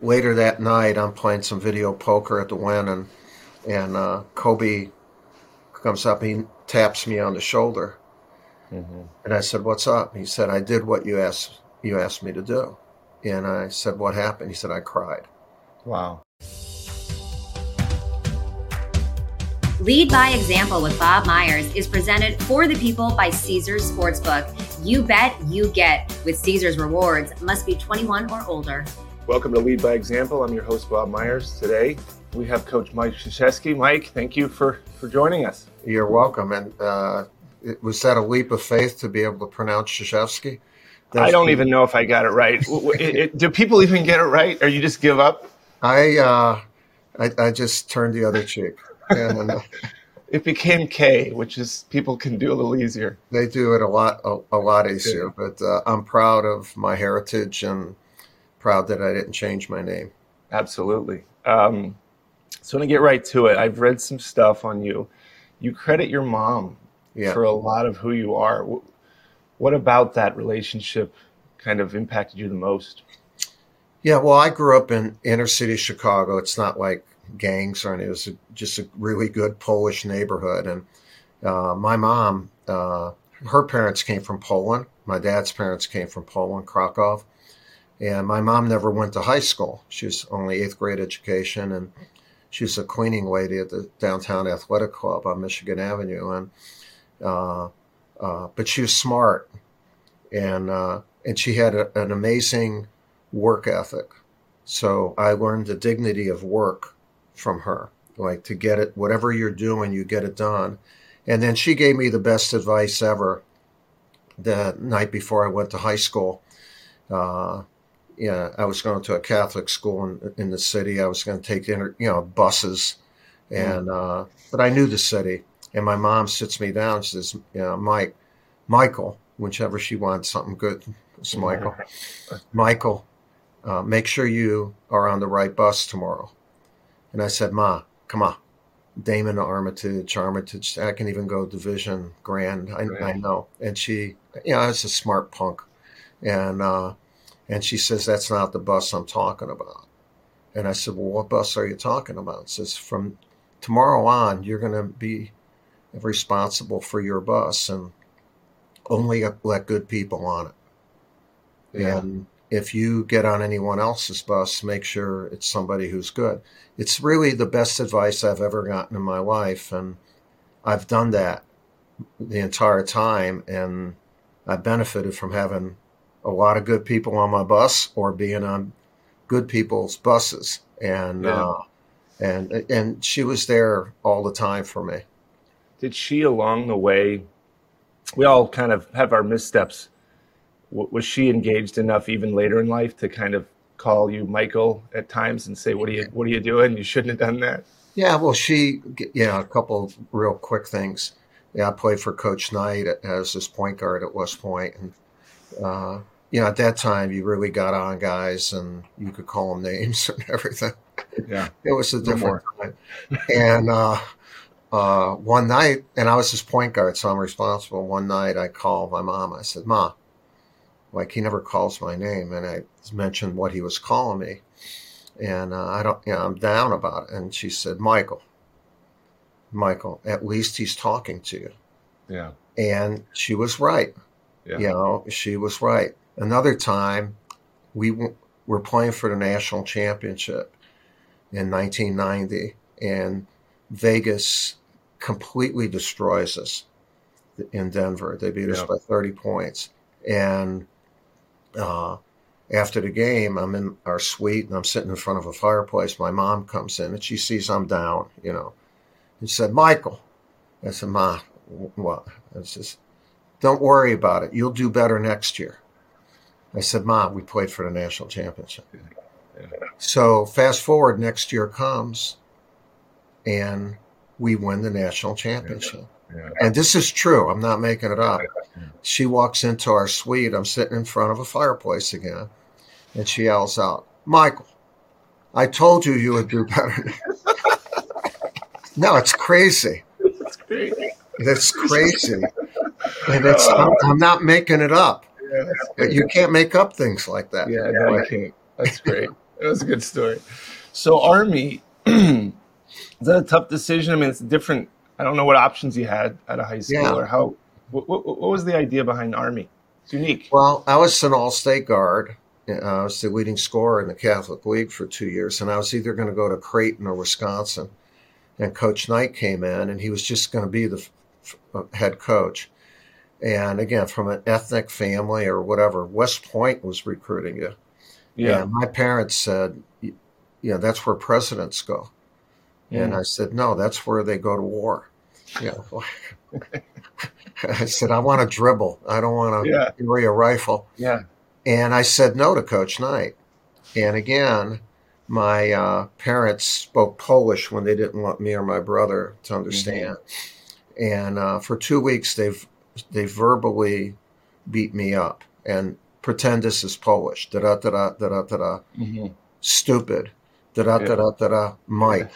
later that night, I'm playing some video poker at the Wynn, and and uh, Kobe comes up, he taps me on the shoulder, mm-hmm. and I said, "What's up?" He said, "I did what you asked you asked me to do," and I said, "What happened?" He said, "I cried." Wow. Lead by Example with Bob Myers is presented for the people by Caesars Sportsbook. You bet, you get with Caesars Rewards. Must be 21 or older. Welcome to Lead by Example. I'm your host, Bob Myers. Today, we have Coach Mike Krzyzewski. Mike, thank you for, for joining us. You're welcome. And uh, it, was that a leap of faith to be able to pronounce Krzyzewski? I don't even know if I got it right. it, it, do people even get it right, or you just give up? I uh, I, I, just turned the other cheek. And, uh, it became K, which is people can do a little easier. They do it a lot a, a lot easier. But uh, I'm proud of my heritage and proud that I didn't change my name. Absolutely. Um, so I'm gonna get right to it. I've read some stuff on you. You credit your mom yeah. for a lot of who you are. What about that relationship kind of impacted you the most? Yeah, well, I grew up in inner city Chicago. It's not like gangs or anything. It was a, just a really good Polish neighborhood. And uh, my mom, uh, her parents came from Poland. My dad's parents came from Poland, Krakow. And my mom never went to high school. She was only eighth grade education, and she was a cleaning lady at the downtown athletic club on Michigan Avenue. And uh, uh, but she was smart, and uh, and she had a, an amazing work ethic. So I learned the dignity of work from her, like to get it, whatever you're doing, you get it done. And then she gave me the best advice ever. The night before I went to high school, uh, yeah, I was going to a Catholic school in, in the city. I was going to take inter, you know buses, and mm. uh, but I knew the city. And my mom sits me down. She says, "You know, Mike, Michael, whichever she wants something good, it's Michael. Michael, uh, make sure you are on the right bus tomorrow." And I said, "Ma, come on, Damen Armitage, Armitage. I can even go Division Grand. I, I know." And she, you know, I was a smart punk, and. Uh, and she says, That's not the bus I'm talking about. And I said, Well, what bus are you talking about? It says, From tomorrow on, you're going to be responsible for your bus and only let good people on it. Yeah. And if you get on anyone else's bus, make sure it's somebody who's good. It's really the best advice I've ever gotten in my life. And I've done that the entire time. And I benefited from having a lot of good people on my bus or being on good people's buses. And yeah. uh, and and she was there all the time for me. Did she along the way we all kind of have our missteps. Was she engaged enough even later in life to kind of call you michael at times and say what are you what are you doing? You shouldn't have done that. Yeah well she yeah a couple real quick things. Yeah i played for coach knight as his point guard at west point and uh, you know, at that time, you really got on guys and you could call them names and everything. Yeah. it was a different time. and uh, uh, one night, and I was his point guard, so I'm responsible. One night, I called my mom. I said, Ma, like, he never calls my name. And I mentioned what he was calling me. And uh, I don't, you know, I'm down about it. And she said, Michael, Michael, at least he's talking to you. Yeah. And she was right. Yeah. You know, she was right. Another time, we were playing for the national championship in 1990, and Vegas completely destroys us in Denver. They beat us by 30 points. And uh, after the game, I'm in our suite and I'm sitting in front of a fireplace. My mom comes in and she sees I'm down, you know, and said, Michael. I said, Ma, what? I says, don't worry about it. You'll do better next year. I said, Mom, we played for the national championship. Yeah. So fast forward, next year comes, and we win the national championship. Yeah. Yeah. And this is true. I'm not making it up. She walks into our suite. I'm sitting in front of a fireplace again, and she yells out, "Michael, I told you you would do better." no, it's crazy. It's crazy. It's crazy, and it's. I'm, I'm not making it up. Yeah, you can't make up things like that. Yeah, no, I can't. That's great. That was a good story. So Army, is that a tough decision? I mean, it's different. I don't know what options you had at a high school yeah. or how. What, what, what, was the idea behind Army? It's unique. Well, I was an all-state guard. Uh, I was the leading scorer in the Catholic League for two years, and I was either going to go to Creighton or Wisconsin. And Coach Knight came in, and he was just going to be the f- f- uh, head coach. And again, from an ethnic family or whatever, West Point was recruiting you. Yeah. And my parents said, you know, that's where presidents go. Yeah. And I said, no, that's where they go to war. Yeah. I said, I want to dribble. I don't want to yeah. carry a rifle. Yeah. And I said no to Coach Knight. And again, my uh, parents spoke Polish when they didn't want me or my brother to understand. Mm-hmm. And uh, for two weeks, they've they verbally beat me up and pretend this is Polish. Da da da da da da da. Mm-hmm. Stupid. Da da da da da Mike.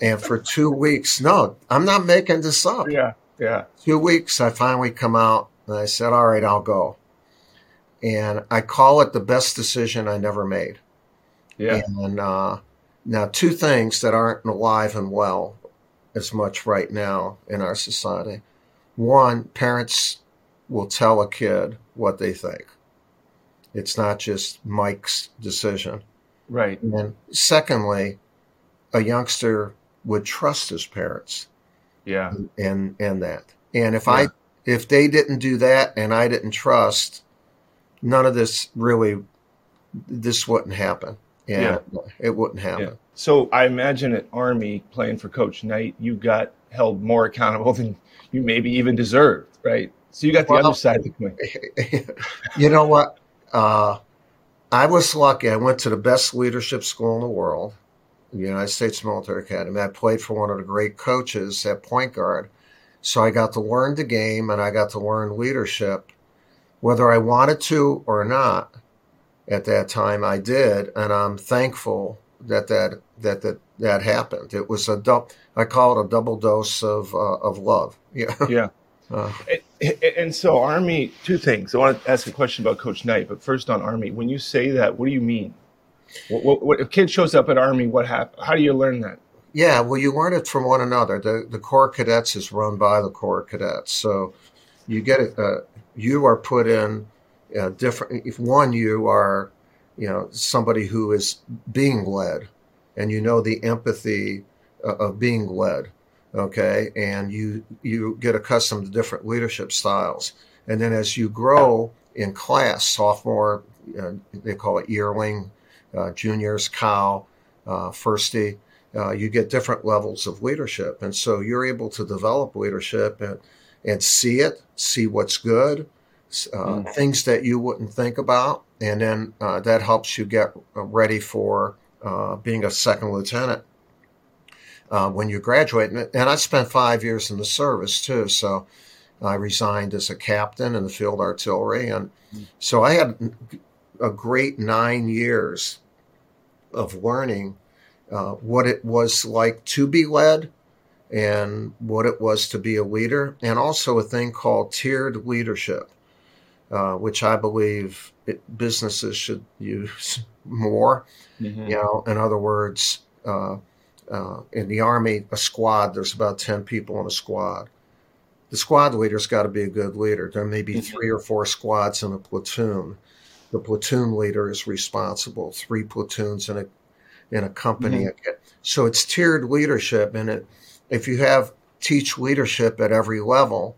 And for two weeks, no, I'm not making this up. Yeah, yeah. Two weeks, I finally come out and I said, "All right, I'll go." And I call it the best decision I never made. Yeah. And uh, now, two things that aren't alive and well as much right now in our society one, parents will tell a kid what they think. It's not just Mike's decision. Right. And secondly, a youngster would trust his parents. Yeah. And and that. And if yeah. I if they didn't do that and I didn't trust, none of this really this wouldn't happen. Yeah. It wouldn't happen. Yeah. So I imagine at Army playing for Coach Knight, you got held more accountable than you maybe even deserved, right? So you got the well, other side of the coin. you know what? Uh, I was lucky. I went to the best leadership school in the world, the United States Military Academy. I played for one of the great coaches at point guard. So I got to learn the game and I got to learn leadership, whether I wanted to or not. At that time, I did, and I'm thankful that that that that that happened. It was a double. I call it a double dose of uh, of love. Yeah. Yeah. Uh, and, and, so Army, two things. I want to ask a question about Coach Knight, but first on Army. When you say that, what do you mean? What, what, what if kid shows up at Army? What happened? How do you learn that? Yeah, well, you learn it from one another. The the Corps Cadets is run by the Corps Cadets, so you get it. Uh, you are put in uh, different. If one, you are, you know, somebody who is being led, and you know the empathy uh, of being led okay? And you you get accustomed to different leadership styles. And then as you grow in class sophomore uh, they call it yearling uh, juniors cow uh, firstie uh, you get different levels of leadership. And so you're able to develop leadership and, and see it see what's good uh, mm. things that you wouldn't think about and then uh, that helps you get ready for being a second lieutenant uh, when you graduate. And I spent five years in the service too. So I resigned as a captain in the field artillery. And so I had a great nine years of learning uh, what it was like to be led and what it was to be a leader, and also a thing called tiered leadership, uh, which I believe it, businesses should use more. Mm-hmm. You know, in other words, uh, uh, in the Army, a squad, there's about 10 people in a squad. The squad leader's got to be a good leader. There may be mm-hmm. three or four squads in a platoon. The platoon leader is responsible, three platoons in a, in a company. Mm-hmm. So it's tiered leadership. And it, if you have teach leadership at every level,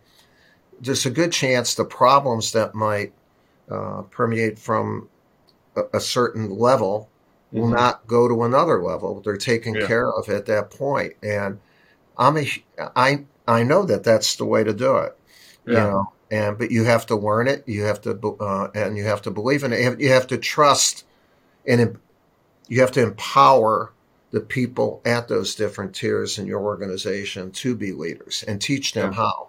there's a good chance the problems that might uh, permeate from a, a certain level will mm-hmm. not go to another level. They're taken yeah. care of at that point, and I'm a I I know that that's the way to do it. Yeah. You know, and but you have to learn it. You have to uh, and you have to believe in it. You have to trust, and you have to empower the people at those different tiers in your organization to be leaders and teach them yeah. how.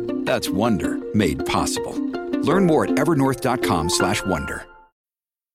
That's Wonder made possible. Learn more at evernorth.com/wonder.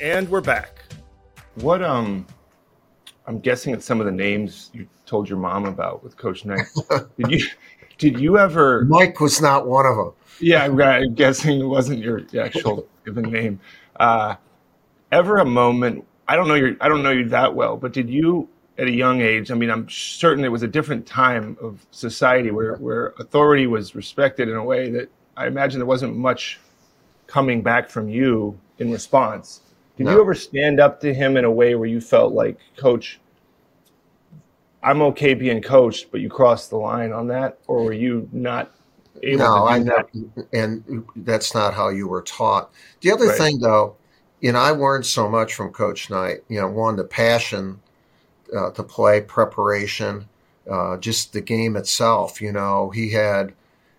And we're back. What um I'm guessing at some of the names you told your mom about with Coach Knight. did you did you ever Mike was not one of them. Yeah, I'm guessing it wasn't your actual given name. Uh, ever a moment I don't know you I don't know you that well, but did you at a young age, I mean I'm certain it was a different time of society where where authority was respected in a way that I imagine there wasn't much coming back from you in response. Did no. you ever stand up to him in a way where you felt like, Coach, I'm okay being coached, but you crossed the line on that, or were you not able no, to do that? and that's not how you were taught. The other right. thing, though, you know, I learned so much from Coach Knight. You know, one, the passion uh, to play, preparation, uh, just the game itself. You know, he had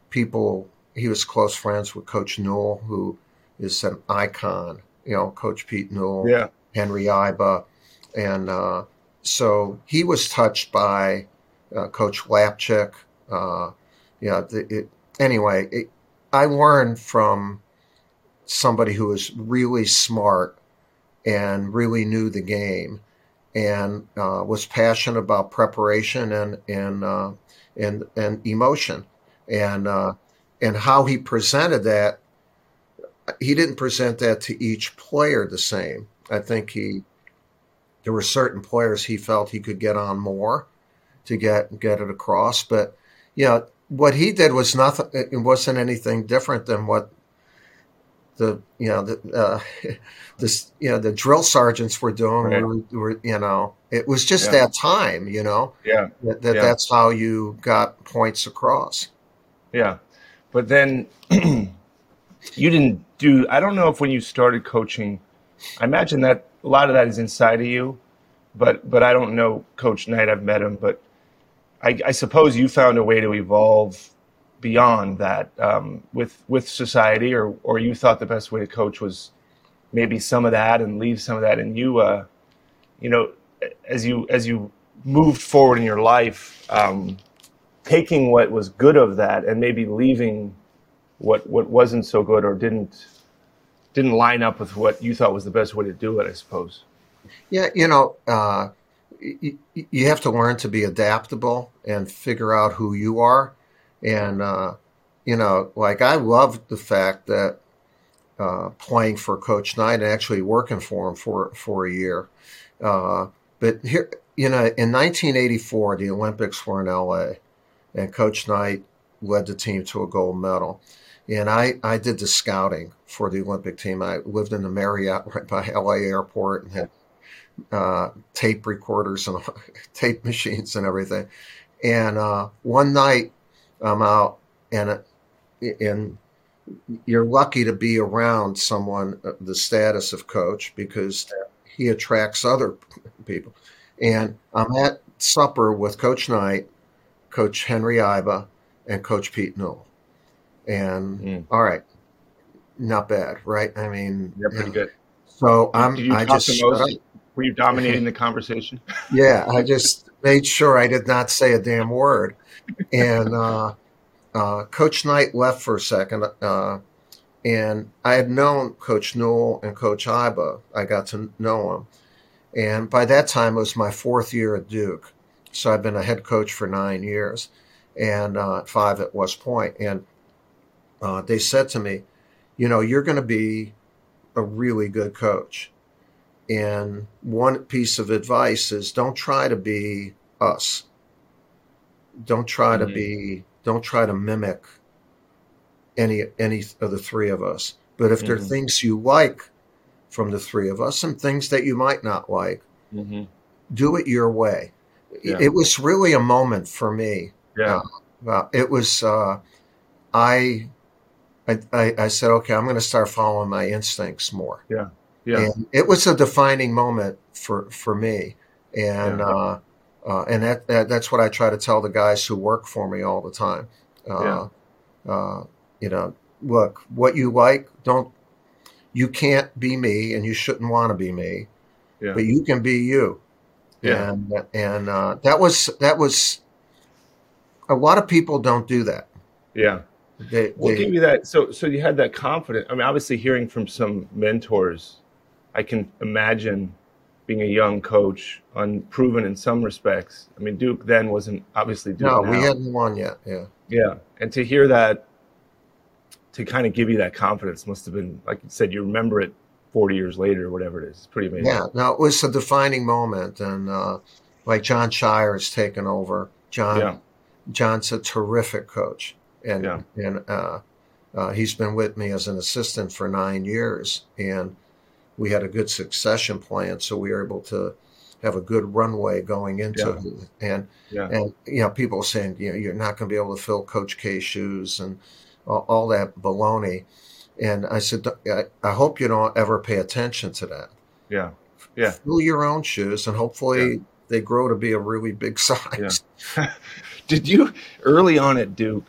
people. He was close friends with Coach Newell, who is an icon you know, Coach Pete Newell, yeah. Henry Iba. And uh, so he was touched by uh, Coach Lapchick. Uh, yeah, the, it, anyway, it, I learned from somebody who was really smart and really knew the game and uh, was passionate about preparation and and uh, and and emotion and uh, and how he presented that he didn't present that to each player the same. I think he there were certain players he felt he could get on more to get get it across, but you know what he did was nothing. It wasn't anything different than what the you know the uh, this you know the drill sergeants were doing. Right. Were, were, you know it was just yeah. that time. You know, yeah, that, that yeah. that's how you got points across. Yeah, but then you didn't do I don't know if when you started coaching, I imagine that a lot of that is inside of you, but but I don't know Coach Knight. I've met him, but I, I suppose you found a way to evolve beyond that um, with with society, or or you thought the best way to coach was maybe some of that and leave some of that, and you uh, you know as you as you moved forward in your life, um, taking what was good of that and maybe leaving what what wasn't so good or didn't didn't line up with what you thought was the best way to do it, I suppose. Yeah, you know, uh, you, you have to learn to be adaptable and figure out who you are. And, uh, you know, like I love the fact that uh, playing for Coach Knight and actually working for him for, for a year. Uh, but here, you know, in 1984, the Olympics were in LA, and Coach Knight led the team to a gold medal. And I, I did the scouting for the Olympic team. I lived in the Marriott right by LA Airport and had uh, tape recorders and tape machines and everything. And uh, one night I'm out and and you're lucky to be around someone uh, the status of coach because he attracts other people. And I'm at supper with Coach Knight, Coach Henry Iba, and Coach Pete Newell. And mm. all right, not bad, right? I mean, yeah, pretty good. So I'm. Did you I just were you dominating the conversation? yeah, I just made sure I did not say a damn word. And uh, uh, Coach Knight left for a second, uh, and I had known Coach Newell and Coach Iba. I got to know him, and by that time it was my fourth year at Duke. So I've been a head coach for nine years, and uh, five at West Point. And uh, they said to me, you know, you're going to be a really good coach. And one piece of advice is don't try to be us. Don't try mm-hmm. to be, don't try to mimic any any of the three of us. But if mm-hmm. there are mm-hmm. things you like from the three of us and things that you might not like. Mm-hmm. Do it your way. Yeah. It was really a moment for me. Yeah. Uh, it was, uh, I, I, I said, okay, I'm going to start following my instincts more. Yeah. Yeah. And it was a defining moment for, for me. And, yeah. uh, uh, and that, that, that's what I try to tell the guys who work for me all the time. Uh, yeah. Uh, you know, look, what you like, don't, you can't be me and you shouldn't want to be me, yeah. but you can be you. Yeah. And, and, uh, that was, that was, a lot of people don't do that. Yeah. They, what they, gave you that? So, so you had that confidence. I mean, obviously hearing from some mentors, I can imagine being a young coach, unproven in some respects. I mean, Duke then wasn't obviously Duke. No, now. we hadn't won yet. Yeah. Yeah. And to hear that, to kind of give you that confidence must have been, like you said, you remember it 40 years later or whatever it is. It's pretty amazing. Yeah. No, it was a defining moment. And uh, like Jon Scheyer has taken over. Jon, yeah. Jon's a terrific coach. And, yeah. and uh, uh, he's been with me as an assistant for nine years. And we had a good succession plan. So we were able to have a good runway going into Yeah. it. And, Yeah. and, you know, people saying, you know, you're not going to be able to fill Coach K's shoes and all, all that baloney. And I said, I, I hope you don't ever pay attention to that. Yeah. Yeah. Fill your own shoes and hopefully they grow to be a really big size. Did you early on at Duke?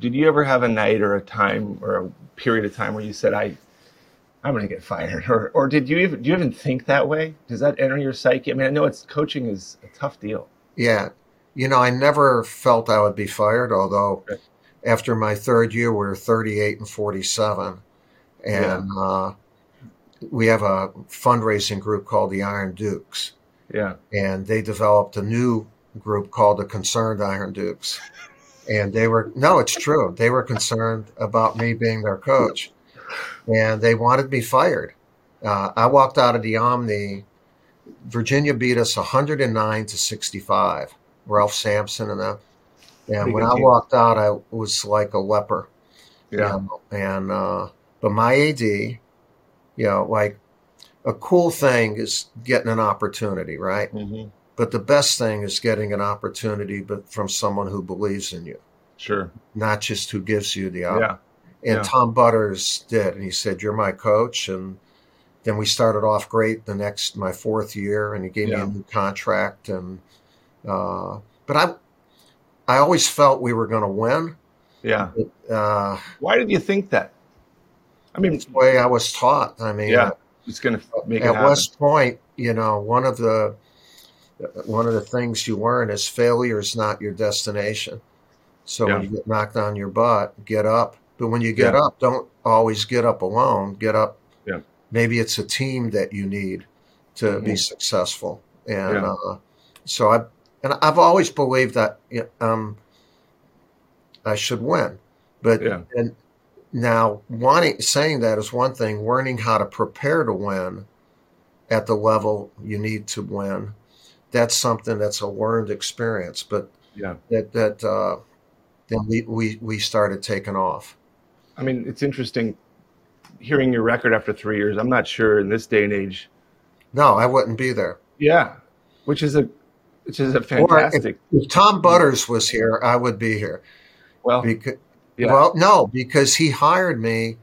Did you ever have a night or a time or a period of time where you said, "I, I'm going to get fired," or or did you even do you even think that way? Does that enter your psyche? I mean, I know it's coaching is a tough deal. Yeah. You know, I never felt I would be fired, although after my third year, we were 38 and 47. And uh, we have a fundraising group called the Iron Dukes. Yeah. And they developed a new group called the Concerned Iron Dukes. And they were, no, it's true. They were concerned about me being their coach. And they wanted me fired. Uh, I walked out of the Omni. Virginia beat us 109 to 65. Ralph Sampson and that. And when I walked out, I was like a leper. you Yeah. know, and uh, but my AD, you know, like a cool thing is getting an opportunity, right? hmm But the best thing is getting an opportunity, but from someone who believes in you, Sure. not just who gives you the opportunity. Yeah. And yeah. Tom Butters did, and he said, "You're my coach." And then we started off great the next my fourth year, and he gave me a new contract. And uh, but I, I always felt we were going to win. Yeah. Uh, Why did you think that? I mean, it's the way I was taught. I mean, yeah, it's going to make it at happen. West Point, you know, one of the one of the things you learn is failure is not your destination. So when you get knocked on your butt, get up. But when you get Yeah. up, don't always get up alone. Get up. Yeah. Maybe it's a team that you need to be Mhm. successful. And Yeah. uh, so I and I've always believed that um, I should win. But Yeah. and now wanting saying that is one thing. Learning how to prepare to win at the level you need to win, that's something that's a learned experience. But Yeah. that that uh, then we, we we started taking off. I mean, it's interesting hearing your record after three years. I'm not sure in this day and age. No, I wouldn't be there. Yeah, which is a which is a Or if, fantastic. if Tom Butters was here, I would be here. well, Because yeah, well, no, because he hired me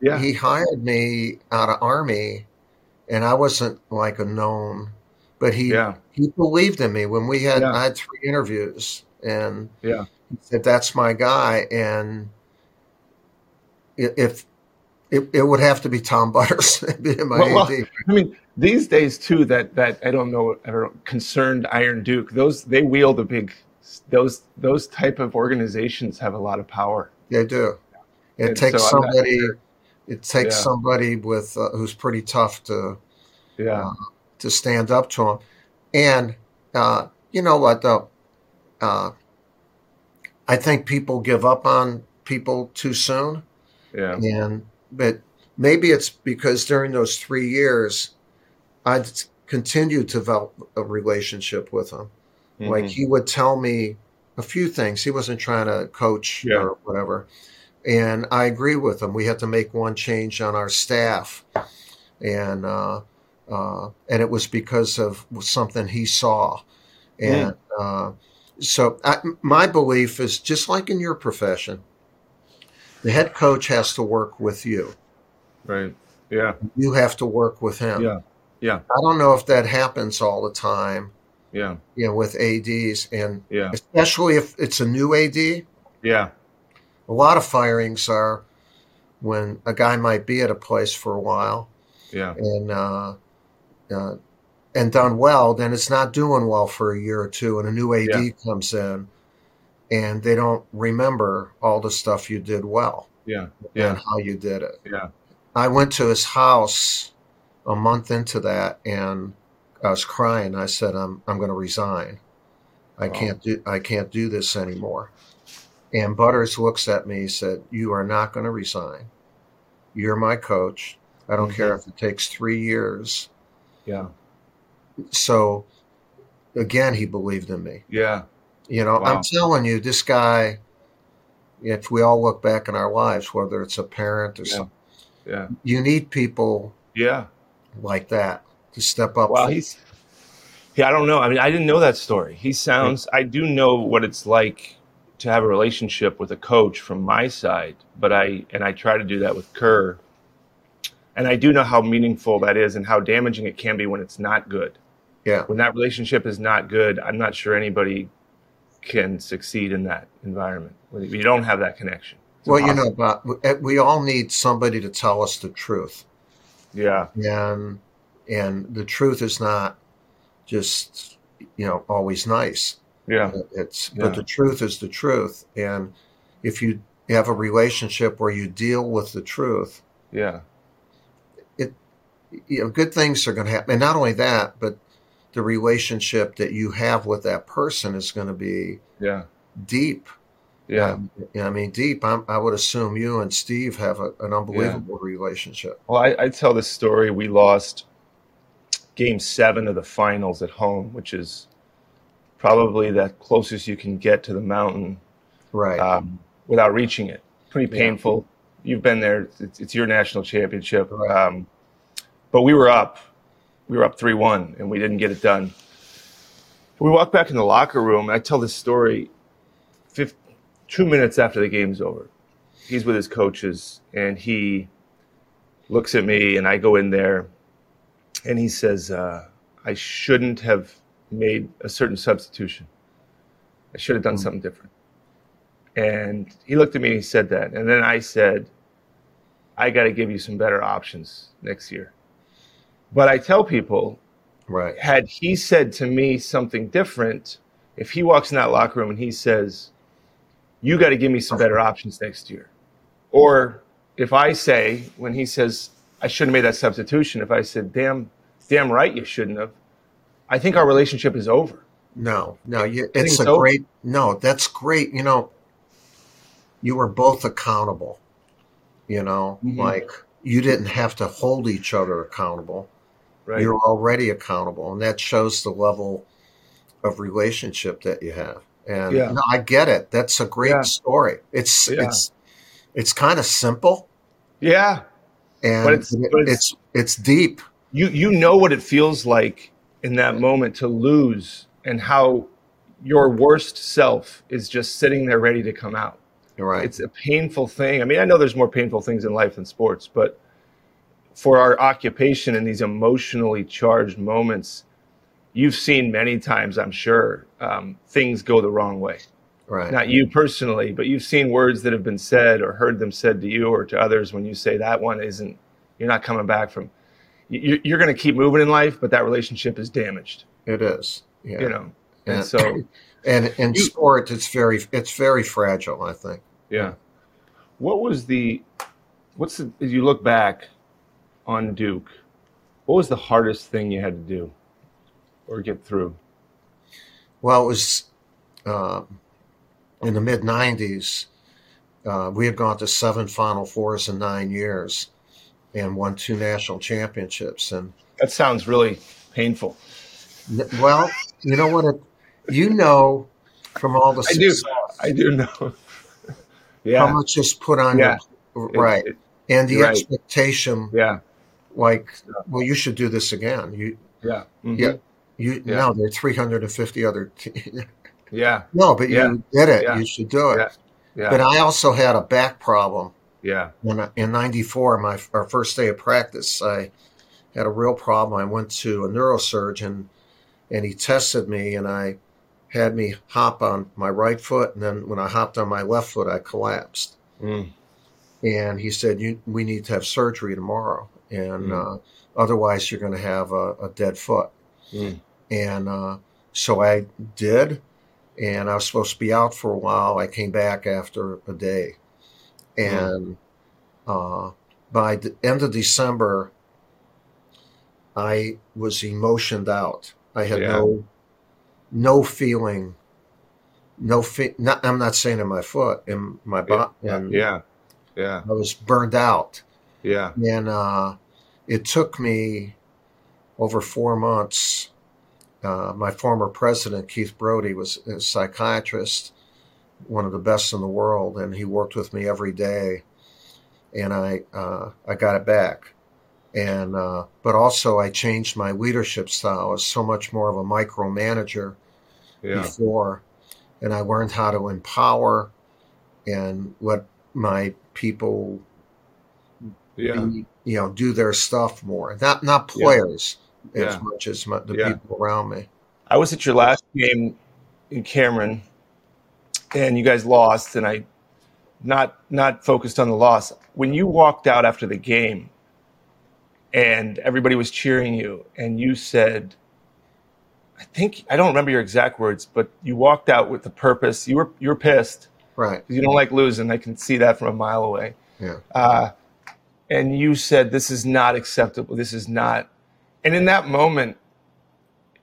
yeah, he hired me out of army and i wasn't like a known but he yeah, he believed in me when we had Yeah. i had three interviews and yeah, he said that's my guy and if it, it would have to be tom butters being my Well, AD. I mean, these days too, that that I don't know, I don't know, concerned Iron Duke. Those they wield a big. Those those type of organizations have a lot of power. they do it And takes so somebody sure. it takes Yeah. somebody with uh, who's pretty tough to Yeah, to stand up to him. And uh, you know what, though? Uh, I think people give up on people too soon. yeah, And but maybe it's because during those three years, I continued to develop a relationship with him. Like Mhm. he would tell me a few things. He wasn't trying to coach Yeah. or whatever. And I agree with him. We had to make one change on our staff and uh, uh, and it was because of something he saw, and mm. so I, my belief is just like in your profession, the head coach has to work with you. Right. Yeah. You have to work with him. Yeah. Yeah. I don't know if that happens all the time. Yeah. You know, with ADs and yeah. especially if it's a new AD. Yeah. A lot of firings are when a guy might be at a place for a while. Yeah. And uh, uh, and done well, then it's not doing well for a year or two, and a new AD yeah. comes in, and they don't remember all the stuff you did well. Yeah. Yeah. And how you did it. Yeah. I went to his house a month into that, and I was crying. I said, "I'm I'm going to resign. I wow. can't do I can't do this anymore." And Butters looks at me. He said, "You are not going to resign. You're my coach. I don't mm-hmm. care if it takes three years." Yeah. So, again, he believed in me. Yeah. You know, wow. I'm telling you, this guy. If we all look back in our lives, whether it's a parent or yeah. something, yeah, you need people. Yeah like that to step up. Well, he's yeah, I don't know. I mean, I didn't know that story. He sounds. I do know what it's like to have a relationship with a coach from my side, but I and I try to do that with Kerr, and I do know how meaningful that is and how damaging it can be when it's not good. Yeah, when that relationship is not good, I'm not sure anybody can succeed in that environment. When you don't have that connection. well, you know, but eh, we all need somebody to tell us the truth. Yeah. And and the truth is not just you know always nice. Yeah. It's yeah. but the truth is the truth. And if you have a relationship where you deal with the truth, yeah. You know good things are going to happen. And not only that, but the relationship that you have with that person is going to be yeah deep yeah. Um, I mean, deep, I'm, i would assume you and Steve have a, an unbelievable yeah. relationship. Well, I, I, tell this story. We lost game seven of the finals at home, which is probably the closest you can get to the mountain. Right. Um, without reaching it. Pretty painful. Yeah. You've been there. It's, it's your national championship. Right. Um, but we were up. We were up 3 1, and we didn't get it done. We walk back in the locker room, and I tell this story two minutes after the game's over, he's with his coaches and he looks at me and I go in there and he says, uh, I shouldn't have made a certain substitution. I should have done mm-hmm. something different. And he looked at me and he said that. And then I said, I got to give you some better options next year. But I tell people, right. had he said to me something different, if he walks in that locker room and he says, you got to give me some better options next year. Or if I say, when he says, I shouldn't have made that substitution, if I said, damn, damn right you shouldn't have, I think our relationship is over. No, no, you, it's a great, no, that's great. You know, you were both accountable, you know, mm-hmm. like you didn't have to hold each other accountable. Right. You're already accountable. And that shows the level of relationship that you have. And yeah. no, I get it. That's a great yeah. story. It's yeah. it's it's kind of simple. Yeah. And but it's, but it's, it's it's deep. You you know what it feels like in that moment to lose and how your worst self is just sitting there ready to come out. Right. It's a painful thing. I mean, I know there's more painful things in life than sports, but for our occupation in these emotionally charged moments, you've seen many times, I'm sure, um, things go the wrong way. Right. Not you personally, but you've seen words that have been said or heard them said to you or to others when you say that one isn't, you're not coming back from. You're going to keep moving in life, but that relationship is damaged. It is. Yeah. You know, and, and so. And in you, sport, it's very, it's very fragile. I think. Yeah. What was the, what's the, as you look back on Duke, what was the hardest thing you had to do? or get through? Well, it was uh, in the mid 90s. Uh, we had gone to seven Final Fours in nine years and won two national championships. And that sounds really painful. Well, you know what? It, you know from all the I success, do. I do know. yeah. How much is put on yeah. your right, it, it, and the expectation. Yeah like, well, you should do this again. You, yeah, mm-hmm. yeah. You yeah. no, there are 350 other. yeah. No, but yeah. you did it. Yeah. You should do it. Yeah. yeah. But I also had a back problem. Yeah. When I, in '94, my our first day of practice, I had a real problem. I went to a neurosurgeon, and he tested me, and I had me hop on my right foot, and then when I hopped on my left foot, I collapsed. Mm. And he said, "You, we need to have surgery tomorrow, and mm. uh, otherwise, you're going to have a, a, dead foot." Mm. And uh, so I did, and I was supposed to be out for a while. I came back after a day, and uh, by the end of December, I was emotioned out. I had yeah. no no feeling, no fe- not, I'm not saying in my foot, in my body. Yeah. yeah, yeah. I was burned out. Yeah, and uh, it took me over four months. Uh, my former president, Keith Brodie, was a psychiatrist, one of the best in the world, and he worked with me every day. And I, uh, I got it back and uh, but also I changed my leadership style. I was so much more of a micromanager yeah. before, and I learned how to empower and let my people, yeah. be, you know, do their stuff more. Not not players yeah. as much as my, the people around me. I was at your last game in Cameron, and you guys lost, and I not not focused on the loss. When you walked out after the game and everybody was cheering you and you said i think i don't remember your exact words but you walked out with the purpose you were you were pissed right you don't like losing i can see that from a mile away yeah uh, and you said this is not acceptable this is not and in that moment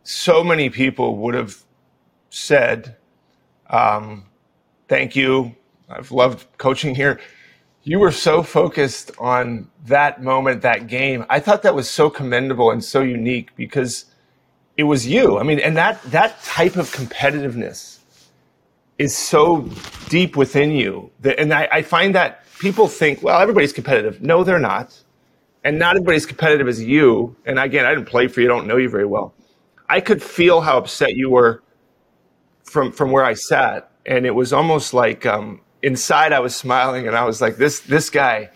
so many people would have said um, thank you i've loved coaching here you were so focused on that moment, that game. I thought that was so commendable and so unique because it was you. I mean, and that that type of competitiveness is so deep within you. That, and I, I find that people think, well, everybody's competitive. No, they're not. And not everybody's competitive as you. And again, I didn't play for you, I don't know you very well. I could feel how upset you were from from where I sat. And it was almost like um, inside I was smiling and I was like, this this guy,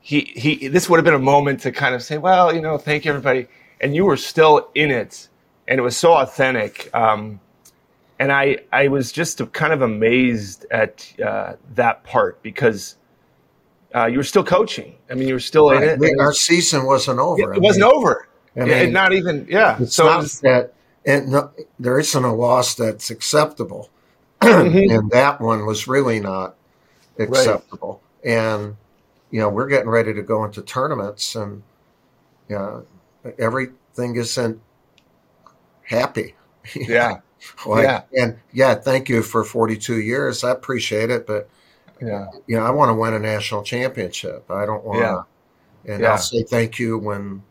he he this would have been a moment to kind of say, well, you know, thank you everybody. And you were still in it, and it was so authentic. Um, and I I was just kind of amazed at uh, that part because. Uh, you were still coaching. I mean, you were still right. in it. Our season wasn't over. It, it wasn't over. I mean, not even. Yeah. It's so not it was, that, and no, there isn't a loss that's acceptable mm-hmm. and that one was really not acceptable. Right. And you know, we're getting ready to go into tournaments, and you know, everything isn't happy. Yeah. like, yeah. And yeah, thank you for 42 years. I appreciate it, but yeah, you know, I want to win a national championship. I don't want to. Yeah. And yeah. I'll say thank you when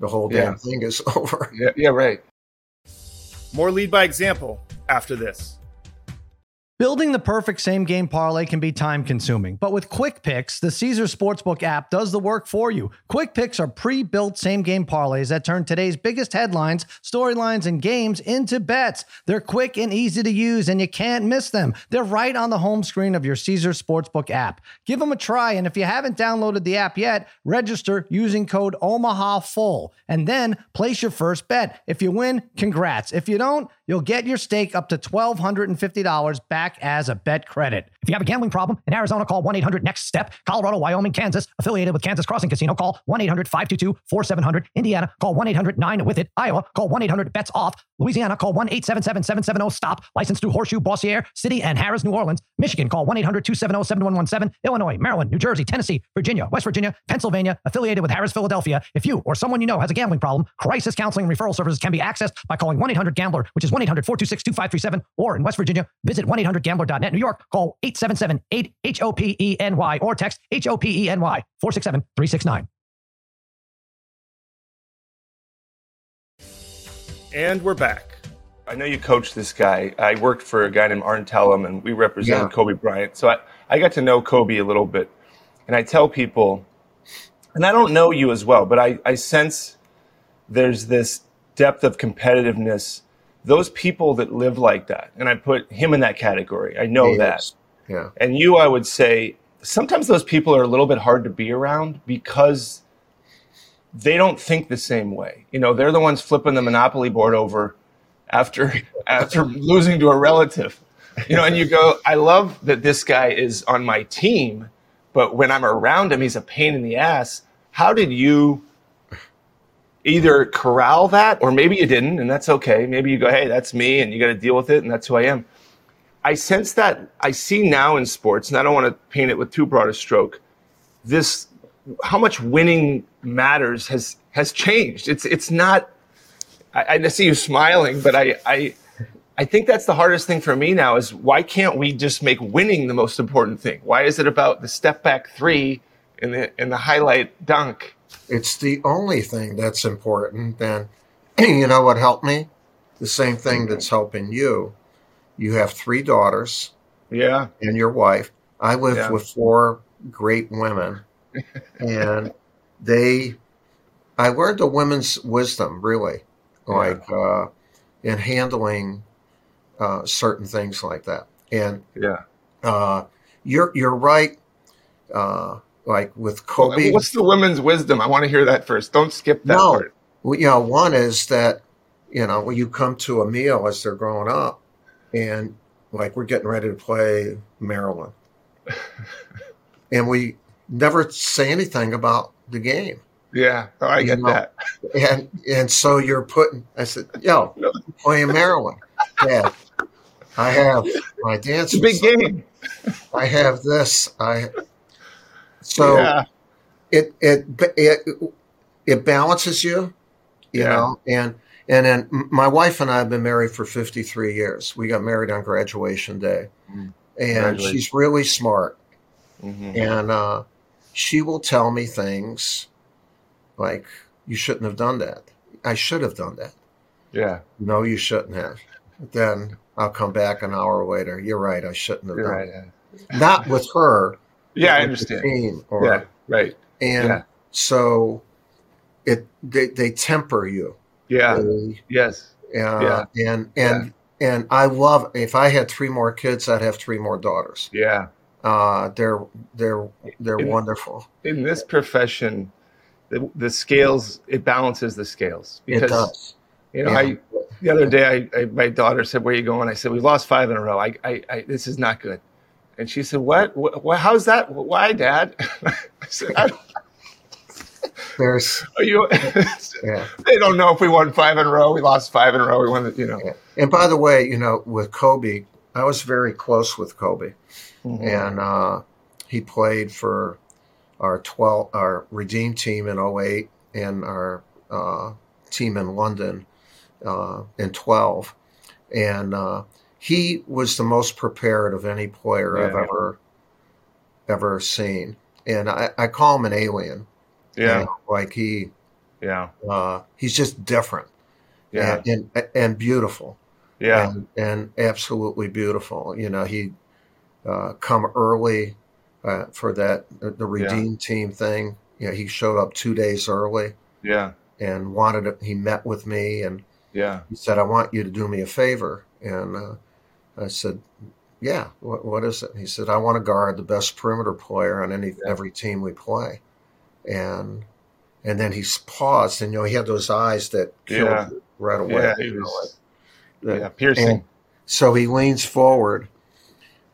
the whole damn yeah. thing is over. Yeah, yeah, right. More lead by example after this. Building the perfect same game parlay can be time consuming, but with Quick Picks, the Caesar Sportsbook app does the work for you. Quick Picks are pre built same game parlays that turn today's biggest headlines, storylines, and games into bets. They're quick and easy to use, and you can't miss them. They're right on the home screen of your Caesar Sportsbook app. Give them a try, and if you haven't downloaded the app yet, register using code OMAHA and then place your first bet. If you win, congrats. If you don't, you'll get your stake up to $1,250 back as a bet credit. If you have a gambling problem in Arizona, call 1 800 NEXT STEP. Colorado, Wyoming, Kansas, affiliated with Kansas Crossing Casino, call 1 800 522 4700. Indiana, call 1 800 9 with it. Iowa, call 1 800 bets off. Louisiana, call 1 877 770 STOP. Licensed to Horseshoe, Bossier, City, and Harrah's, New Orleans. Michigan, call 1 800 270 7117. Illinois, Maryland, New Jersey, Tennessee, Virginia, West Virginia, Pennsylvania, affiliated with Harrah's, Philadelphia. If you or someone you know has a gambling problem, crisis counseling and referral services can be accessed by calling 1 800 Gambler, which is 1 800 426 2537, or in West Virginia, visit 1 800 Gambler.net. New York, call 877 8 H O P E N Y or text H O P E N Y 467 369. And we're back. I know you coached this guy. I worked for a guy named Arn Tellem, and we represented yeah. Kobe Bryant. So I, I got to know Kobe a little bit. And I tell people, and I don't know you as well, but I, I sense there's this depth of competitiveness. Those people that live like that, and I put him in that category. I know that. Yeah. And you, I would say, sometimes those people are a little bit hard to be around because they don't think the same way. You know, they're the ones flipping the monopoly board over after after losing to a relative. You know, and you go, I love that this guy is on my team, but when I'm around him, he's a pain in the ass. How did you either corral that or maybe you didn't and that's okay. Maybe you go, "Hey, that's me and you got to deal with it and that's who I am." I sense that I see now in sports, and I don't want to paint it with too broad a stroke. This how much winning matters has has changed. It's it's not. I, I see you smiling, but I, I I think that's the hardest thing for me now is why can't we just make winning the most important thing? Why is it about the step back three and the and the highlight dunk? It's the only thing that's important. Then you know what helped me? The same thing that's helping you. You have three daughters. Yeah. And your wife. I live yeah. with four great women and they I learned the women's wisdom really, like yeah. uh, in handling uh, certain things like that. And yeah, uh, you're you're right. Uh, like with Kobe, what's the women's wisdom? I want to hear that first. Don't skip that no, part. Well, you know, one is that you know when you come to a meal as they're growing up, and like we're getting ready to play Maryland, and we never say anything about the game. Yeah, oh, I get know? that. And and so you're putting. I said, "Yo, no. playing Maryland, Yeah, I have my dance. It's a big game. I have this. I so yeah. it it it it balances you, you yeah. know, and and then my wife and I have been married for 53 years. We got married on graduation day, mm. and she's really smart, mm-hmm. and uh, she will tell me things like, you shouldn't have done that. I should have done that. Yeah. No, you shouldn't have. Then I'll come back an hour later. You're right. I shouldn't have You're done right, yeah. Not with her. Yeah, I understand. or, yeah, right. And yeah. so it they, they temper you. Yeah. They, yes. Uh, yeah. And and yeah. and I love if I had three more kids, I'd have three more daughters. Yeah. Uh, they're they're they're in, wonderful. In this profession, the, the scales it balances the scales because it does. you know yeah. I the other day I, I, my daughter said where are you going I said we lost five in a row I, I, I this is not good and she said what, what how's that why dad I said I there's are you yeah. they don't know if we won five in a row we lost five in a row we won you know yeah. and by the way you know with Kobe I was very close with Kobe mm-hmm. and uh, he played for our 12 our redeem team in 08 and our uh, team in London uh, in 12 and uh, he was the most prepared of any player yeah. I've ever ever seen and I, I call him an alien yeah you know, like he yeah uh, he's just different yeah and and, and beautiful yeah and, and, absolutely beautiful you know he uh, come early uh, for that the redeem yeah. team thing. You know, he showed up two days early. Yeah, and wanted to, he met with me and yeah, he said, "I want you to do me a favor." And uh, I said, "Yeah, what, what is it?" He said, "I want to guard the best perimeter player on any yeah. every team we play." And and then he paused, and you know he had those eyes that killed yeah. right away. Yeah, he was, know, yeah, piercing. And so he leans forward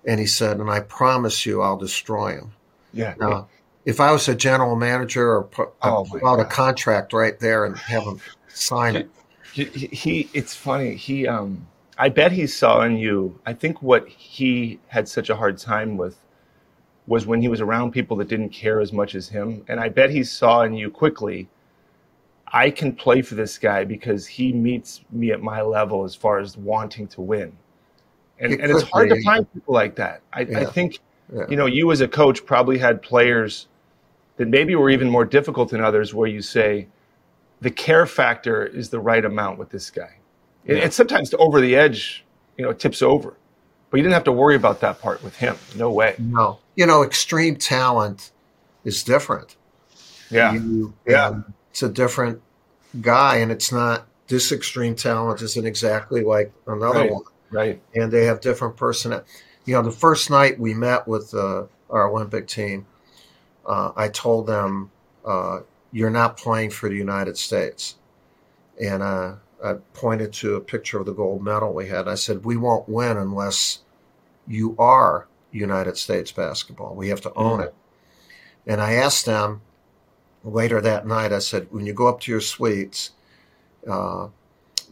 and he said, "And I promise you, I'll destroy him." Yeah. Now, if I was a general manager or put, oh put out a contract right there and have him sign it. He, he, it's funny. He, um, I bet he saw in you. I think what he had such a hard time with was when he was around people that didn't care as much as him. And I bet he saw in you quickly. I can play for this guy because he meets me at my level as far as wanting to win and, and it's hard to find people like that. I, yeah. I think yeah. you know you as a coach probably had players that maybe were even more difficult than others, where you say the care factor is the right amount with this guy, yeah. and, and sometimes over the edge, you know, tips over. But you didn't have to worry about that part with him. No way. No, you know, extreme talent is different. Yeah. You, yeah. It's a different guy, and it's not this extreme talent isn't exactly like another right. one. Right. And they have different personality. You know, the first night we met with uh, our Olympic team, uh, I told them, uh, "You're not playing for the United States," and uh, I pointed to a picture of the gold medal we had. I said, "We won't win unless you are United States basketball. We have to own mm-hmm. it." And I asked them later that night. I said, "When you go up to your suites." Uh,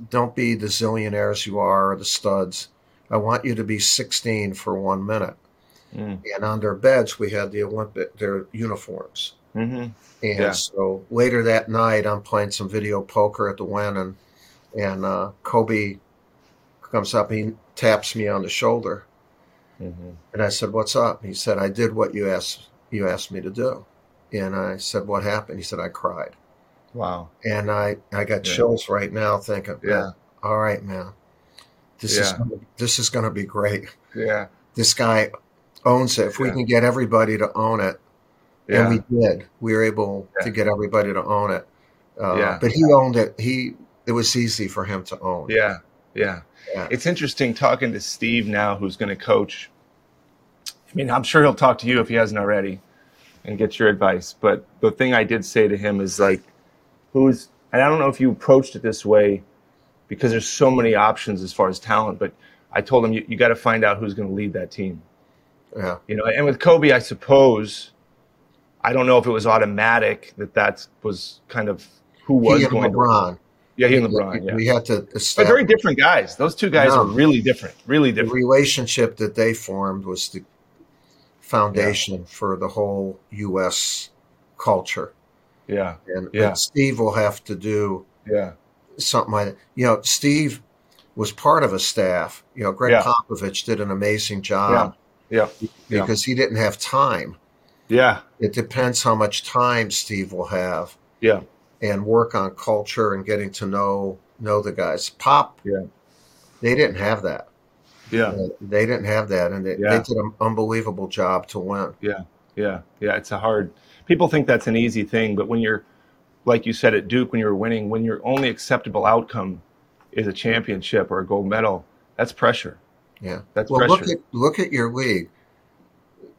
don't be the zillionaires you are or the studs. I want you to be 16 for one minute. Mm. And on their beds, we had the Olympic, their uniforms. Mm-hmm. And yeah. so later that night, I'm playing some video poker at the Wynn, and and uh, Kobe comes up, he taps me on the shoulder, mm-hmm. and I said, "What's up?" He said, "I did what you asked you asked me to do," and I said, "What happened?" He said, "I cried." Wow. And I, I got yeah. chills right now thinking, yeah, all right, man, this yeah. is gonna, this is going to be great. Yeah. This guy owns it. If yeah. we can get everybody to own it, yeah. and we did, we were able to get everybody to own it. Uh, yeah. But he owned it. He it was easy for him to own. Yeah. Yeah. yeah. It's interesting talking to Steve now, who's going to coach. I mean, I'm sure he'll talk to you if he hasn't already and get your advice. But the thing I did say to him is like, who's and I don't know if you approached it this way because there's so many options as far as talent, but I told him you, you got to find out who's going to lead that team. Yeah. You know, and with Kobe, I suppose I don't know if it was automatic that that was kind of who was going LeBron. To, yeah, he and LeBron. Yeah. We had to establish. But very different guys. Those two guys no, are really different. Really different. The relationship that they formed was the foundation yeah. for the whole U.S. culture. Yeah. And, yeah. and Steve will have to do yeah something like that. You know, Steve was part of a staff. You know, Gregg yeah. Popovich did an amazing job. Yeah. yeah. Because he didn't have time. Yeah. It depends how much time Steve will have. Yeah. And work on culture and getting to know know the guys. Pop. Yeah. They didn't have that. Yeah. Uh, they didn't have that, and they, yeah. they did an unbelievable job to win. Yeah. Yeah. Yeah. It's a hard people think that's an easy thing, but when you're, like you said at Duke, when you're winning, when your only acceptable outcome is a championship or a gold medal, that's pressure. Yeah, that's well, pressure. Look at look at your league.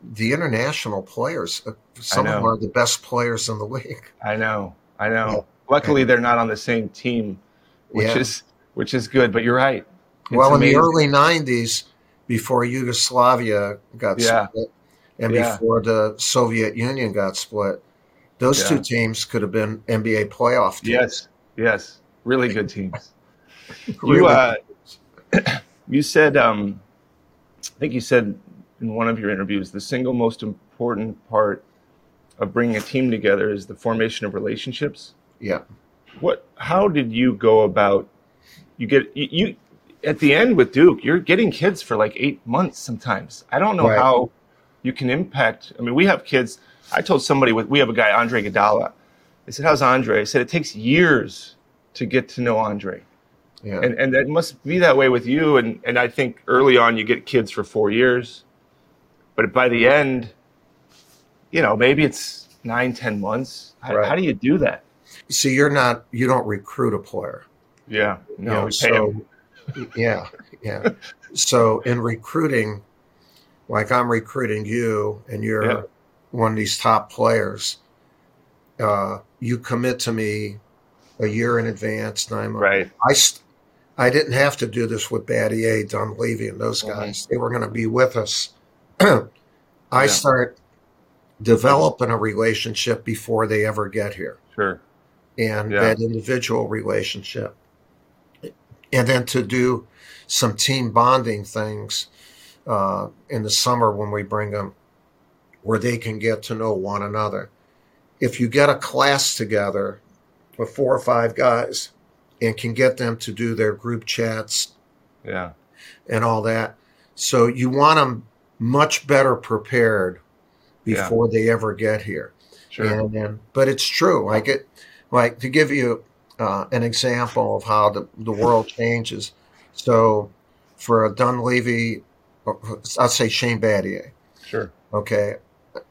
The international players, uh, some of them are the best players in the league. I know, I know. Luckily, they're not on the same team, which yeah. is which is good. But you're right. It's well, amazing. in the early '90s, before Yugoslavia got yeah. split, and yeah. before the Soviet Union got split, those two teams could have been NBA playoff teams. Yes, yes, really good teams. really you, uh, you said, um, I think you said in one of your interviews, the single most important part of bringing a team together is the formation of relationships. Yeah. What? How did you go about? You get you, you at the end with Duke. You're getting kids for like eight months sometimes. I don't know right. how you can impact. I mean, we have kids. I told somebody with, we have a guy Andre Iguodala. I said, "How's Andre?" I said, "It takes years to get to know Andre." Yeah. And and that must be that way with you. And and I think early on you get kids for four years, but by the end, you know, maybe it's nine, ten months. How, right. how do you do that? So you're not. You don't recruit a player. Yeah. No. You know, so, yeah. Yeah. so in recruiting, like I'm recruiting you and you're yeah. one of these top players, uh, you commit to me a year in advance. And I'm right. I, I didn't have to do this with Battier, Dunleavy, and those mm-hmm. guys. Mm-hmm. They were going to be with us. I yeah. start developing a relationship before they ever get here. Sure. And yeah. that individual relationship. And then to do some team bonding things uh, in the summer when we bring them, where they can get to know one another. If you get a class together with four or five guys and can get them to do their group chats, yeah, and all that, so you want them much better prepared before yeah. they ever get here. Sure. And, and but it's true. Like it, like to give you uh, an example of how the, the world changes. So for a Dunleavy I'll say Shane Battier. Sure. Okay.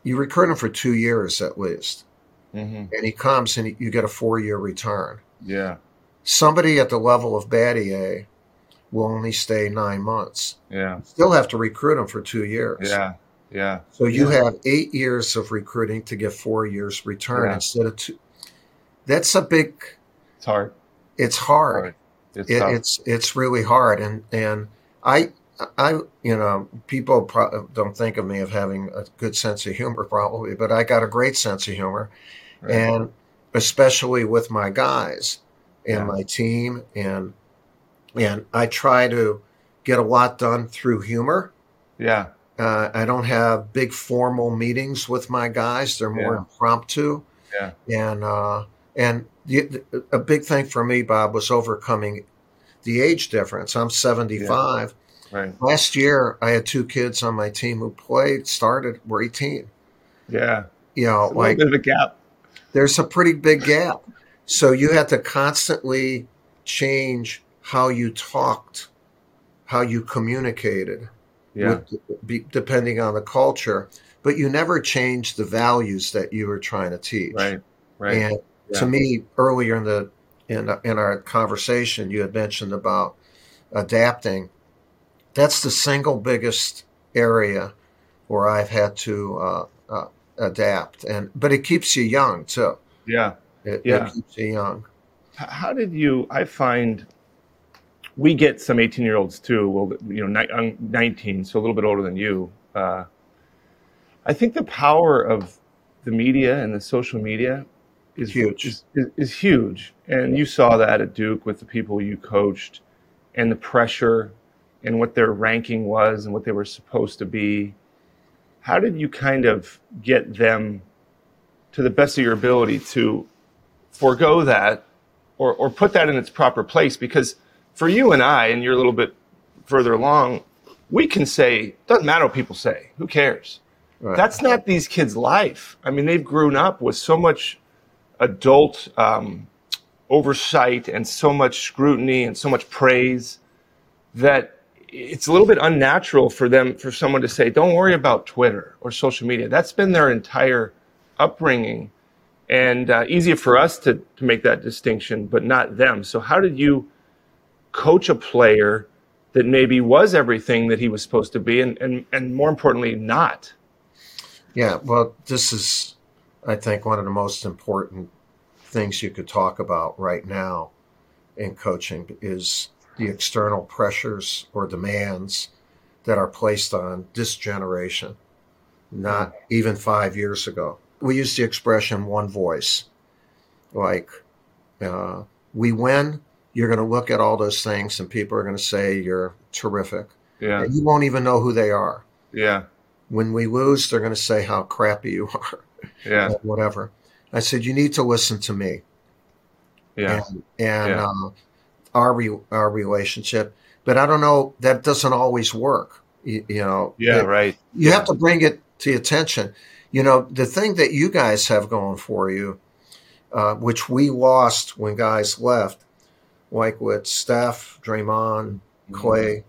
You recruit him for two years at least. mm-hmm. and he comes and you get a four year return. Yeah. Somebody at the level of Battier will only stay nine months. Yeah. Still have to recruit him for two years. Yeah. Yeah. So you yeah. have eight years of recruiting to get four years return yeah. instead of two. That's a big. It's hard. It's hard. It's, it, it's it's really hard, and and I I you know people pro- don't think of me of having a good sense of humor probably, but I got a great sense of humor, right. and especially with my guys and yeah. my team, and and I try to get a lot done through humor. Yeah. Uh, I don't have big formal meetings with my guys. They're more yeah. impromptu. Yeah. And uh, and the, a big thing for me, Bob, was overcoming the age difference. I'm 75. Yeah. Right. Last year, I had two kids on my team who played, started, were 18. Yeah. You know, it's like a gap. There's a pretty big gap. So you had to constantly change how you talked, how you communicated, yeah. with, depending on the culture. But you never change the values that you were trying to teach. Right. Right. And yeah. to me, earlier in the in in our conversation, you had mentioned about adapting. That's the single biggest area where I've had to uh, uh, adapt, and but it keeps you young too. Yeah, it, yeah, it keeps you young. How did you? I find we get some 18 year olds too. Well, you know, I'm 19, so a little bit older than you. Uh, I think the power of the media and the social media is huge. Is, is, is, huge, and you saw that at Duke with the people you coached, and the pressure, and what their ranking was, and what they were supposed to be. How did you kind of get them, to the best of your ability, to forego that, or or put that in its proper place? Because for you and I, and you're a little bit further along, we can say, doesn't matter what people say. Who cares? Right. That's not these kids' life. I mean, they've grown up with so much adult um, oversight and so much scrutiny and so much praise that it's a little bit unnatural for them for someone to say don't worry about twitter or social media that's been their entire upbringing and uh, easier for us to, to make that distinction but not them so how did you coach a player that maybe was everything that he was supposed to be and, and, and more importantly not yeah well this is I think one of the most important things you could talk about right now in coaching is the external pressures or demands that are placed on this generation, not even five years ago. We use the expression one voice. Like, uh, we win, you're going to look at all those things and people are going to say you're terrific. Yeah. And you won't even know who they are. Yeah. When we lose, they're going to say how crappy you are yeah, whatever. I said, you need to listen to me. Yeah, and, and yeah. Uh, our re- our relationship, but I don't know. That doesn't always work. You, you know. Yeah, it, right. You yeah. have to bring it to attention. You know, the thing that you guys have going for you, uh, which we lost when guys left, like with Steph, Draymond, Clay. Mm-hmm.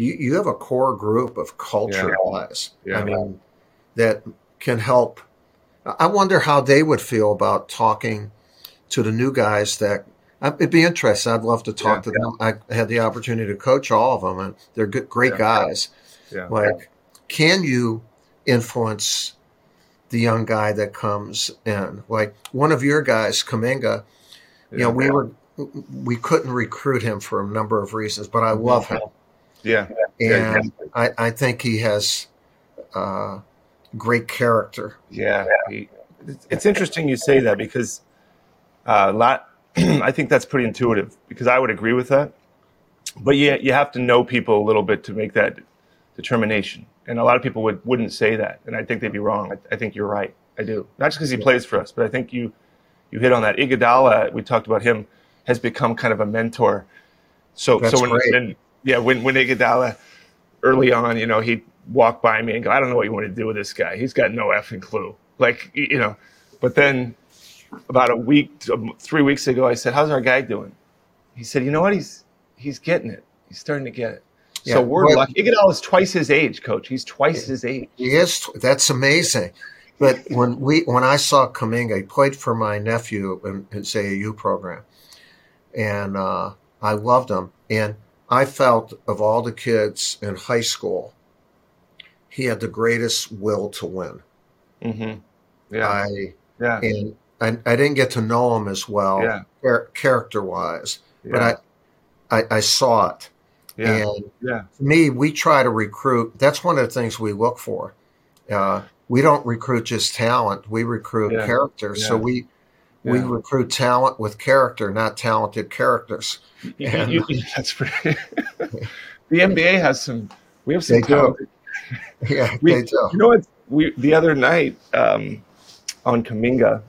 You, you have a core group of culture yeah. guys. Yeah. I mean, that can help I wonder how they would feel about talking to the new guys that it'd be interesting. I'd love to talk yeah, to them. I had the opportunity to coach all of them, and they're good, great guys. Yeah. Like, can you influence the young guy that comes in? Like one of your guys, Kuminga. You know, we were we couldn't recruit him for a number of reasons, but I love him. Yeah, and I, I think he has. Uh, great character. Yeah, he, it's interesting you say that because uh, lot, I think that's pretty intuitive because I would agree with that. But yeah, you have to know people a little bit to make that determination, and a lot of people would wouldn't say that, and I think they'd be wrong. I, I think you're right. I do not just because he plays for us, but I think you you hit on that. Iguodala, we talked about him, has become kind of a mentor. So That's so when, when yeah when when Iguodala early on, you know, he'd walk by me and go, I don't know what you want to do with this guy. He's got no effing clue. Like, you know, but then about a week, um, three weeks ago, I said, how's our guy doing? He said, you know what? He's, he's getting it. He's starting to get it. Yeah. So we're well, lucky. Iguodala is twice his age, coach. He's twice his age. He is. That's amazing. but when we when I saw Kuminga, he played for my nephew in his AAU program, and uh, I loved him. And I felt of all the kids in high school, he had the greatest will to win. Mm-hmm. Yeah. I yeah. And I, I didn't get to know him as well, yeah. character wise, yeah. but I, I, I saw it. Yeah. And yeah. me, we try to recruit. That's one of the things we look for. Uh, we don't recruit just talent; we recruit Yeah. character. So Yeah. we recruit talent with character, not talented characters. And- you- you- that's pretty. the NBA has some. We have some They do. Yeah, We, they do. You know what? We the other night um, on Kuminga.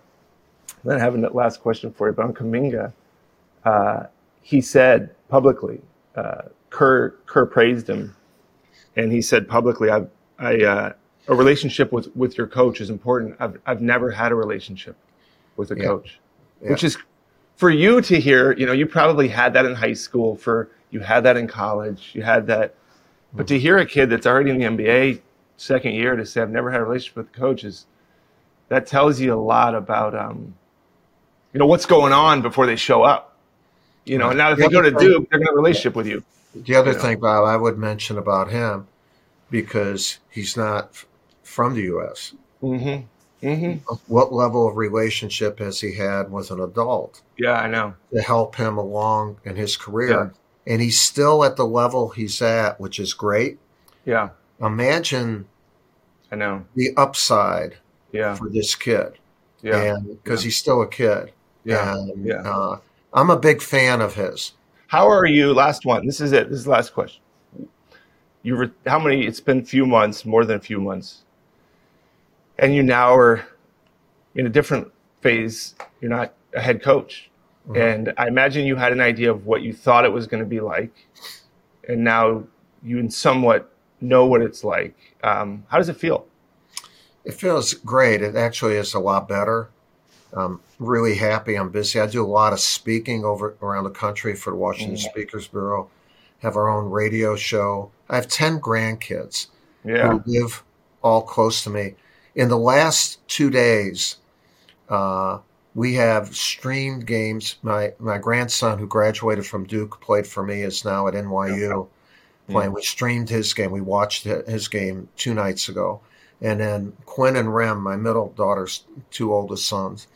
I don't have a last question for you, but on Kuminga, uh, he said publicly, uh, Kerr Kerr praised him, and he said publicly, "I, I, uh, a relationship with with your coach is important. I've I've never had a relationship with a Yeah. coach, Yeah. which is for you to hear. You know, you probably had that in high school. For you had that in college. You had that, but to hear a kid that's already in the NBA second year to say I've never had a relationship with coaches, that tells you a lot about um, you know what's going on before they show up. You know, and now if The they go to thing- Duke, they're gonna a relationship with you. The other you know. thing, Bob, I would mention about him because he's not from the U.S. Mm-hmm. Mm-hmm. What level of relationship has he had with an adult Yeah, I know. to help him along in his career? And he's still at the level he's at, which is great. Yeah, Imagine I know. the upside Yeah, for this kid, yeah, because he's still a kid. yeah. and, yeah. Uh, I'm a big fan of his. How are you? Last one. This is it. This is the last question. You re- how many? It's been a few months, more than a few months, and you now are in a different phase. You're not a head coach, Mhm. and I imagine you had an idea of what you thought it was going to be like, and now you somewhat know what it's like. Um, how does it feel? It feels great. It actually is a lot better. I'm really happy. I'm busy. I do a lot of speaking over around the country for the Washington Mhm. Speakers Bureau. Have our own radio show. I have ten grandkids Yeah, who live all close to me. In the last two days, uh, we have streamed games. My my grandson, who graduated from Duke, played for me, is now at NYU playing. We streamed his game. We watched his game two nights ago, and then Quinn and Rem, my middle daughter's two oldest sons,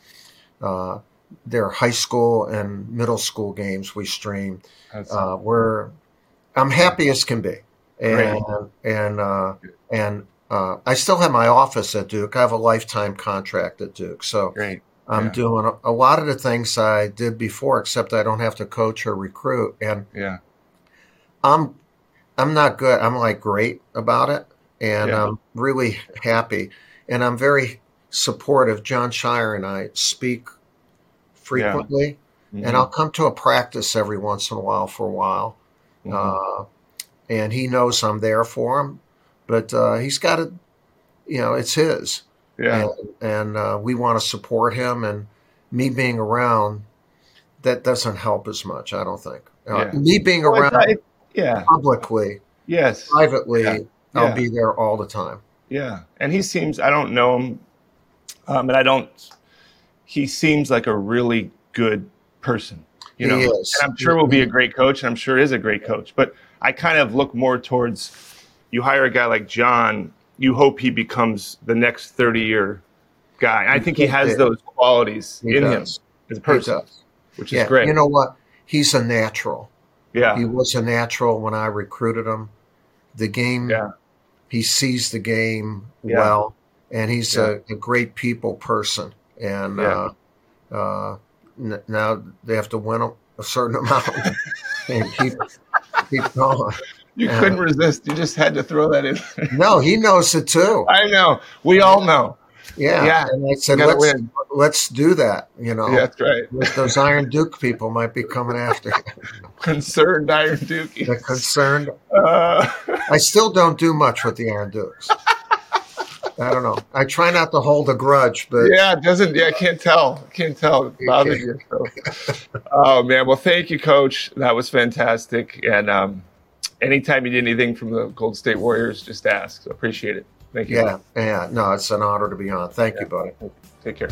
uh, their high school and middle school games we stream. Uh, we're I'm happy as can be, and and uh, and uh, I still have my office at Duke. I have a lifetime contract at Duke, so great. I'm Yeah. doing a, a lot of the things I did before, except I don't have to coach or recruit, and Yeah, I'm I'm not good. I'm like great about it, and Yeah. I'm really happy, and I'm very supportive. Jon Scheyer and I speak frequently, Mhm. and I'll come to a practice every once in a while for a while, Mhm. uh, and he knows I'm there for him, but uh, he's got it. you know, it's his, yeah, and, and uh, we want to support him, and me being around, that doesn't help as much. I don't think. Uh, Yeah. Me being Well, around it- yeah, publicly, yes, privately, Yeah. I'll Yeah. be there all the time. Yeah, and he seems I don't know him, um, and I don't. He seems like a really good person, you know. He is. And I'm sure will be a great coach, and I'm sure he is a great coach. But I kind of look more towards you hire a guy like Jon. You hope he becomes the next 30 year guy. I think he has those qualities He in does. him as a person, which Yeah, is great. you know what? He's a natural. yeah, He was a natural when I recruited him. The game, Yeah. he sees the game Yeah. well, and he's a, a great people person. And uh, uh, n- now they have to win a, a certain amount and keep keep going. You yeah. couldn't resist. You just had to throw that in. No, he knows it too. I know. We all know. Yeah. Yeah. And I said, let's win. let's do that. You know, Yeah, that's right. those Iron Duke people might be coming after you. Concerned Iron Dookie. They're concerned. Uh, I still don't do much with the Iron Dukes. I don't know. I try not to hold a grudge, but yeah, it doesn't. Yeah, I can't tell. I can't tell. It bothers you. So. Oh man. Well, thank you, Coach. That was fantastic. And um, anytime you need anything from the Gold State Warriors, just ask. So appreciate it. Thank you. Yeah, yeah. No, it's an honor to be on. Thank yeah. you, buddy. Take care.